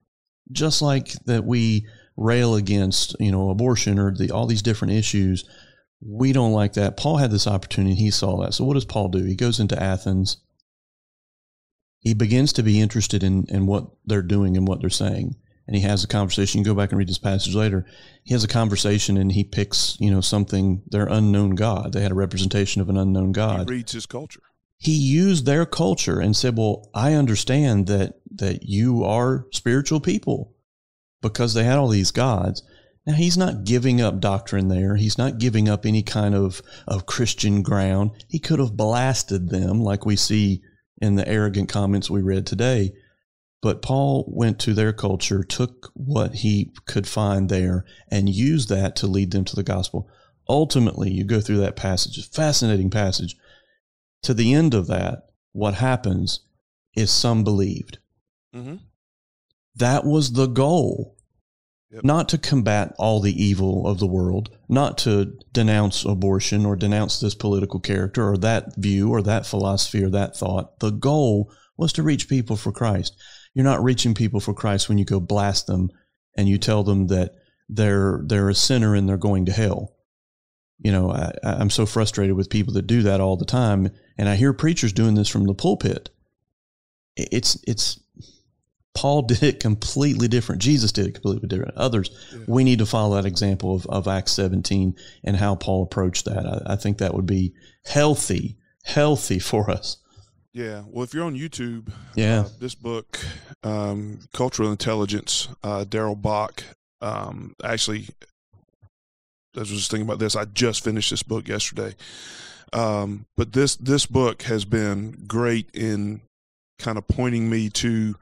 Just like that we rail against, you know, abortion or the, all these different issues. We don't like that. Paul had this opportunity. He saw that. So what does Paul do? He goes into Athens. He begins to be interested in, in what they're doing and what they're saying. And he has a conversation. You can go back and read this passage later he has a conversation and he picks, you know, something their unknown god. They had a representation of an unknown He god. reads his culture. He used their culture and said, "Well, I understand that that you are spiritual people because they had all these gods." Now he's not giving up doctrine there. He's not giving up any kind of of Christian ground. He could have blasted them like we see in the arrogant comments we read today. But Paul went to their culture, took what he could find there, and used that to lead them to the gospel. Ultimately, you go through that passage, a fascinating passage. To the end of that, what happens is some believed. Mm-hmm. That was the goal. Yep. Not to combat all the evil of the world, not to denounce abortion or denounce this political character or that view or that philosophy or that thought. The goal was to reach people for Christ. You're not reaching people for Christ when you go blast them and you tell them that they're they're a sinner and they're going to hell. You know, I, I'm so frustrated with people that do that all the time, and I hear preachers doing this from the pulpit. It's it's Paul did it completely different. Jesus did it completely different. Others, Yeah. we need to follow that example of, of Acts 17 and how Paul approached that. I, I think that would be healthy, healthy for us. Yeah. Well, if you're on YouTube, Yeah. uh, this book, um, Cultural Intelligence, uh, Darrell Bock, um, actually, I was just thinking about this. I just finished this book yesterday. Um, but this this book has been great in kind of pointing me to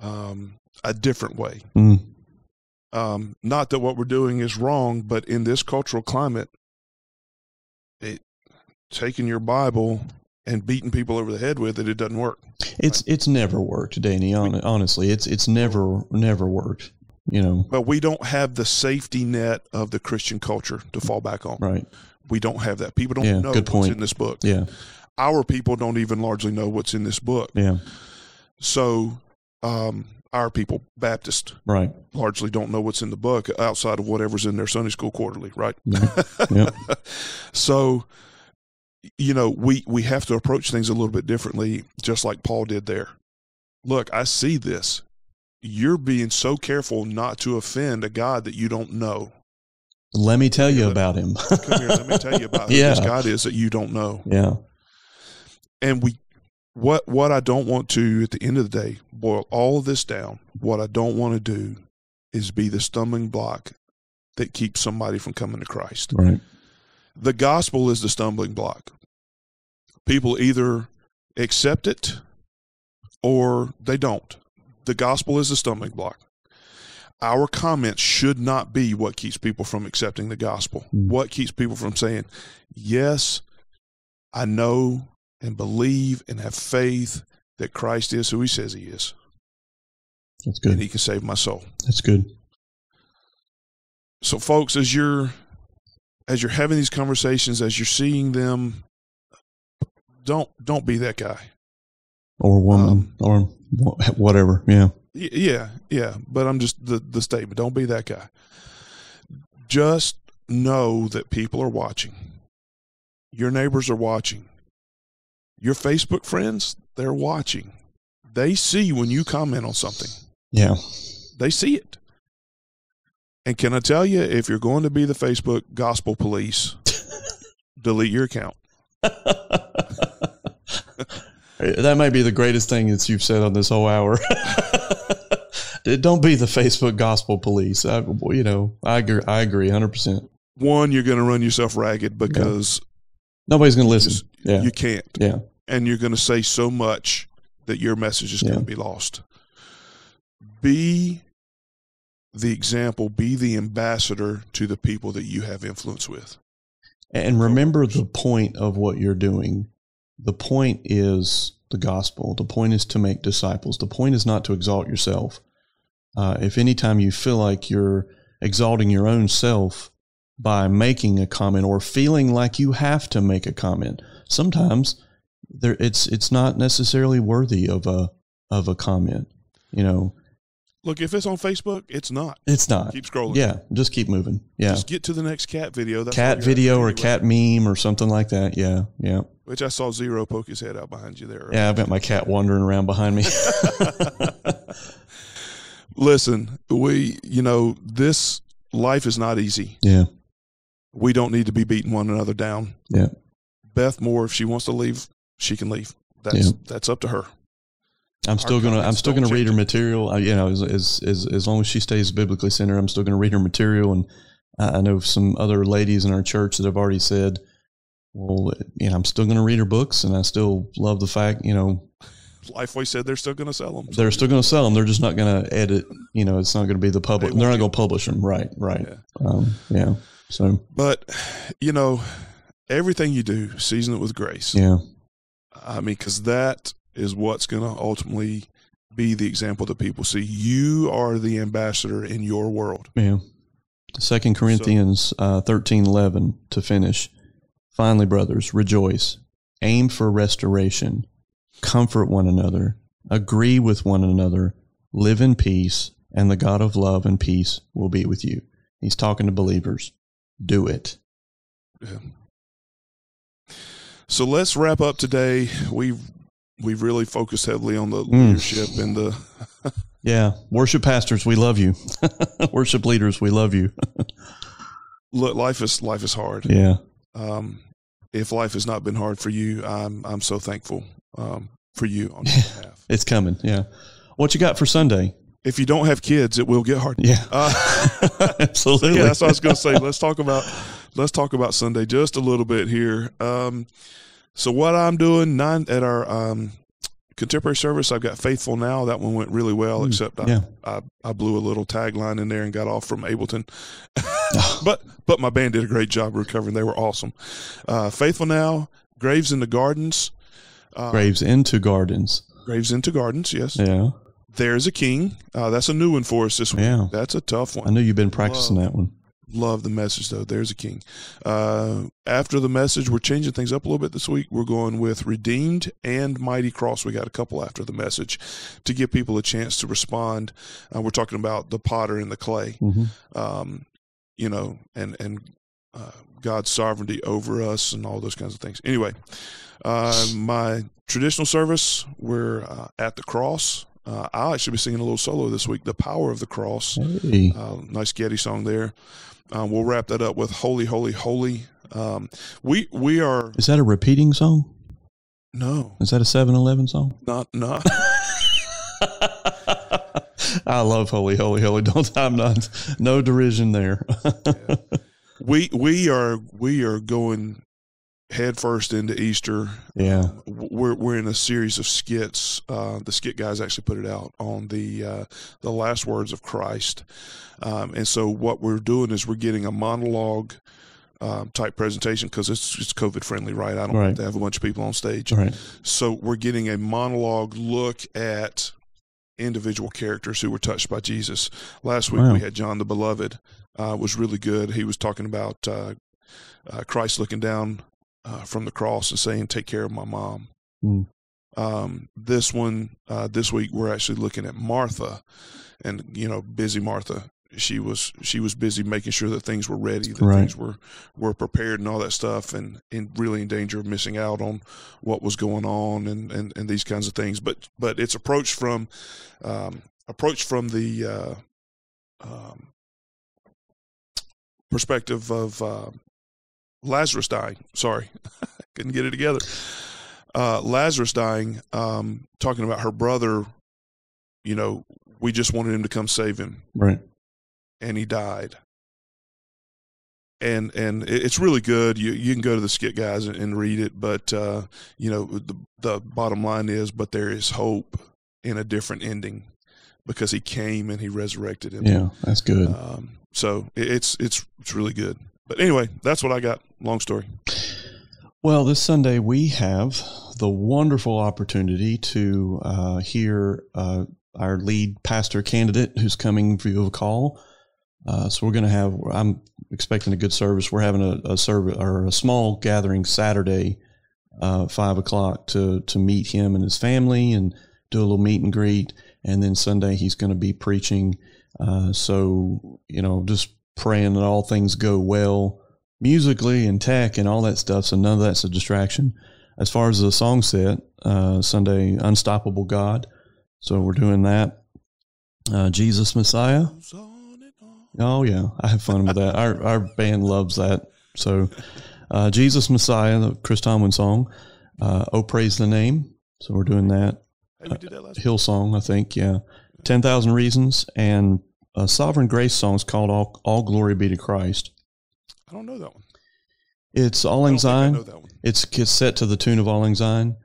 um, a different way. Mm. Um, not that what we're doing is wrong, but in this cultural climate, it taking your Bible and beating people over the head with it, it doesn't work. It's it's never worked, Danny. hon- Honestly, it's it's never never worked. You know, But we don't have the safety net of the Christian culture to fall back on. right? We don't have that. People don't Yeah, know good what's point. in this book. Yeah, Our people don't even largely know what's in this book. yeah, So, um, our people, Baptist, right. largely don't know what's in the book outside of whatever's in their Sunday school quarterly, right? Yep. so, you know, we we have to approach things a little bit differently, just like Paul did there. Look, I see this. You're being so careful not to offend a God that you don't know. Let me tell you Let- about him. Come here, let me tell you about who Yeah. this God is that you don't know. yeah, And we, what what I don't want to at the end of the day boil all of this down. What I don't want to do is be the stumbling block that keeps somebody from coming to Christ. right. the gospel is the stumbling block. People either accept it or they don't. The gospel is a stumbling block. Our comments should not be what keeps people from accepting the gospel. Mm. What keeps people from saying, Yes, I know and believe and have faith that Christ is who he says he is, That's and good. he can save my soul. That's good. so folks as you're as you're having these conversations as you're seeing them don't don't be that guy Or woman, Um, or whatever. Yeah, yeah yeah but i'm just the the statement don't be that guy just know that people are watching. Your neighbors are watching. Your Facebook friends, they're watching. They see when you comment on something. Yeah. They see it. And can I tell you, if you're going to be the Facebook gospel police, delete your account. that might be the greatest thing that you've said on this whole hour. Don't be the Facebook gospel police. I, you know, I agree. I agree, hundred percent. One, you're going to run yourself ragged because Nobody's going to listen. Yeah, you can't, yeah, and you're going to say so much that your message is Yeah. going to be lost. Be the example. Be the ambassador to the people that you have influence with. and remember the point of what you're doing. The point is the gospel. The point is to make disciples. The point is not to exalt yourself. Uh, if anytime you feel like you're exalting your own self by making a comment or feeling like you have to make a comment, sometimes there it's it's not necessarily worthy of a of a comment. You know, Look, if it's on Facebook, it's not. it's not. Keep scrolling. Yeah, just keep moving. Yeah, Just get to the next cat video. That's cat video or anyway. cat meme or something like that. Yeah, yeah. Which I saw Zero poke his head out behind you there. Yeah, I've got my cat wandering around behind me. Listen, we, you know, this life is not easy. yeah, We don't need to be beating one another down. Yeah. Beth Moore, if she wants to leave, she can leave. That's Yeah. that's up to her. I'm still gonna I'm still gonna read her material. I, you know, as, as as as long as she stays biblically centered, I'm still gonna read her material. And I I know some other ladies in our church that have already said, "Well, you know, I'm still gonna read her books, and I still love the fact, you know, Lifeway said they're still going to sell them. they're still gonna sell them. They're just not gonna edit. You know, it's not gonna be the public. They They're not gonna publish them. Right, right. Yeah. Um, yeah. So But, you know, everything you do, season it with grace. yeah, I mean, because that is what's going to ultimately be the example that people see. You are the ambassador in your world. Yeah. Second Corinthians uh, thirteen eleven to finish. Finally, brothers, rejoice. Aim for restoration. Comfort one another. Agree with one another. Live in peace, and the God of love and peace will be with you. He's talking to believers. Do it. Yeah. So let's wrap up today. We've we've really focused heavily on the Mm. leadership and the Yeah. Worship pastors, we love you. Worship leaders, we love you. look. Life is life is hard. Yeah. Um, if life has not been hard for you, I'm I'm so thankful um, for you on behalf. It's coming. Yeah. What you got for Sunday? If you don't have kids, it will get hard. Yeah. Uh, Absolutely. yeah, that's what I was going to say. Let's talk about let's talk about Sunday just a little bit here. Um, so what I'm doing nine at our um, contemporary service, I've got faithful now. That one went really well, Mm, except I, yeah. I I blew a little tagline in there and got off from Ableton. but but my band did a great job recovering. They were awesome. Uh, faithful now, Graves in the Gardens. Uh, Graves into gardens. Graves into Gardens, yes. Yeah. There's a King. Uh, that's a new one for us this week. Yeah. That's a tough one. I know you've been practicing Love. that one. Love the message though. There's a king. Uh, after the message, we're changing things up a little bit this week. We're going with redeemed and mighty cross. We got a couple after the message to give people a chance to respond. Uh, we're talking about the potter and the clay, hmm um, you know, and and uh, God's sovereignty over us and all those kinds of things. Anyway, uh, my traditional service, we're uh, at the cross. Uh, I'll actually be singing a little solo this week. The power of the cross. Hey. Uh, nice Getty song there. Um, we'll wrap that up with "Holy, Holy, Holy." Um, we we are Is that a repeating song? no, Is that a 7 Eleven song? not not. I love Holy, Holy, Holy. Don't, I'm not, no derision there. we we are we are going headfirst into Easter. yeah. We're we're in a series of skits. Uh, the skit guys actually put it out on the uh, the last words of Christ, um, and so what we're doing is we're getting a monologue. Um, type presentation because it's it's COVID friendly, right? I don't Right. have to have a bunch of people on stage. Right. So we're getting a monologue look at individual characters who were touched by Jesus. Last week Wow. we had John the Beloved, uh, was really good. He was talking about uh, uh, Christ looking down uh, from the cross and saying, "Take care of my mom." Hmm. Um, this one, uh, this week, we're actually looking at Martha, and you know, busy Martha. she was she was busy making sure that things were ready, that Right. things were were prepared and all that stuff, and and really in danger of missing out on what was going on and and, and these kinds of things. But but it's approached from um, approached from the uh, um, perspective of uh, Lazarus dying. Sorry, couldn't get it together. Uh, Lazarus dying, um, talking about her brother. You know, we just wanted him to come save him Right. and he died. And and it's really good. You you can go to the skit guys and, and read it, but uh, you know the the bottom line is, but there is hope in a different ending because he came and he resurrected him. Yeah, that's good. Um, so it, it's it's it's really good. But anyway, that's what I got. Long story. Well, this Sunday we have the wonderful opportunity to uh, hear uh, our lead pastor candidate who's coming via a call. Uh, so we're going to have. I'm expecting a good service. We're having a, a service or a small gathering Saturday, uh, five o'clock to to meet him and his family and do a little meet and greet. And then Sunday he's going to be preaching. Uh, so you know, just praying that all things go well musically and tech and all that stuff. So none of that's a distraction. As far as the song set, uh, Sunday, Unstoppable God. So we're doing that. Uh, Jesus Messiah. Oh yeah, I have fun with that. Our our band loves that. So, uh, Jesus Messiah, the Chris Tomlin song. Uh, oh, praise the name. So we're doing that. Hey, we did that last. Hillsong, I think. Yeah, ten thousand reasons and a Sovereign Grace song is called "All All Glory Be to Christ." I don't know that one. It's Auld I Lang don't think I Syne. know that one. It's, set to the tune of Auld Syne.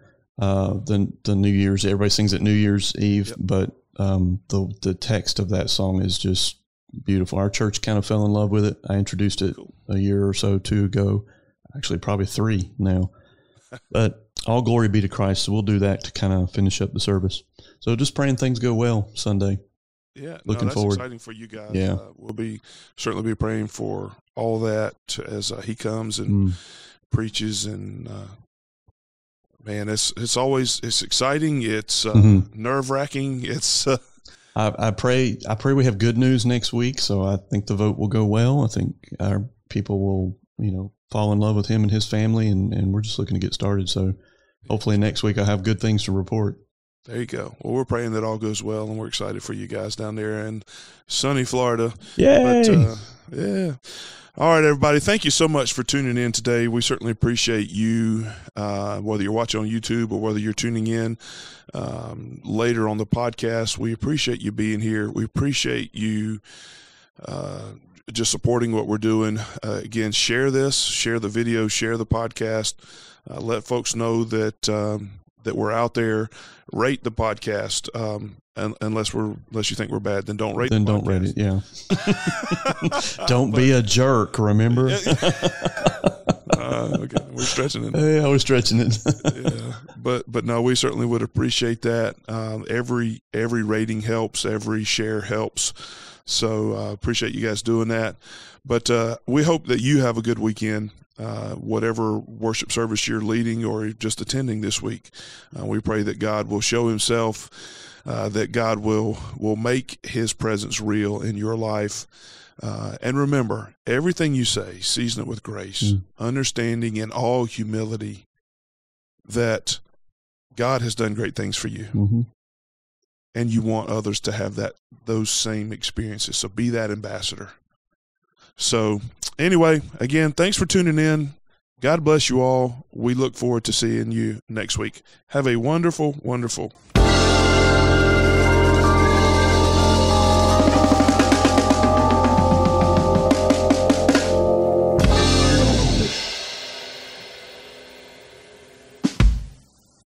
Uh, the the New Year's everybody sings at New Year's Eve, Yep. but um, the the text of that song is just beautiful. Our church kind of fell in love with it. I introduced it Cool. a year or so two ago, actually probably three now. but all glory be to Christ. So we'll do that to kind of finish up the service. So just praying things go well Sunday. Yeah, Looking no, forward. exciting for you guys. Yeah. uh, we'll be certainly be praying for all that as uh, he comes and Mm. preaches and uh, man, it's it's always it's exciting. It's uh, Mhm. nerve wracking. It's uh, I, I pray I pray we have good news next week. So I think the vote will go well. I think our people will you know fall in love with him and his family, and, and we're just looking to get started. So hopefully next week I'll have good things to report. There you go. Well, we're praying that all goes well, and we're excited for you guys down there in sunny Florida. Yay! But uh, yeah. All right, everybody. Thank you so much for tuning in today. We certainly appreciate you, uh, whether you're watching on YouTube or whether you're tuning in um, later on the podcast. We appreciate you being here. We appreciate you uh, just supporting what we're doing. Uh, again, share this, share the video, share the podcast. Uh, let folks know that um, that we're out there. Rate the podcast. Um, un- unless we're unless you think we're bad, then don't rate. then the don't rate it. Yeah. don't be a jerk. Remember? Uh, okay, we're stretching it. Yeah, we're stretching it. yeah, but but no, we certainly would appreciate that. Um, every every rating helps, every share helps. So uh, appreciate you guys doing that. But uh, we hope that you have a good weekend. Uh, whatever worship service you're leading or just attending this week, uh, we pray that God will show Himself, uh, that God will will make His presence real in your life. Uh, and remember, everything you say, season it with grace, Mm. understanding in all humility that God has done great things for you, hmm and you want others to have that those same experiences. So be that ambassador. So anyway, again, thanks for tuning in. God bless you all. We look forward to seeing you next week. Have a wonderful, wonderful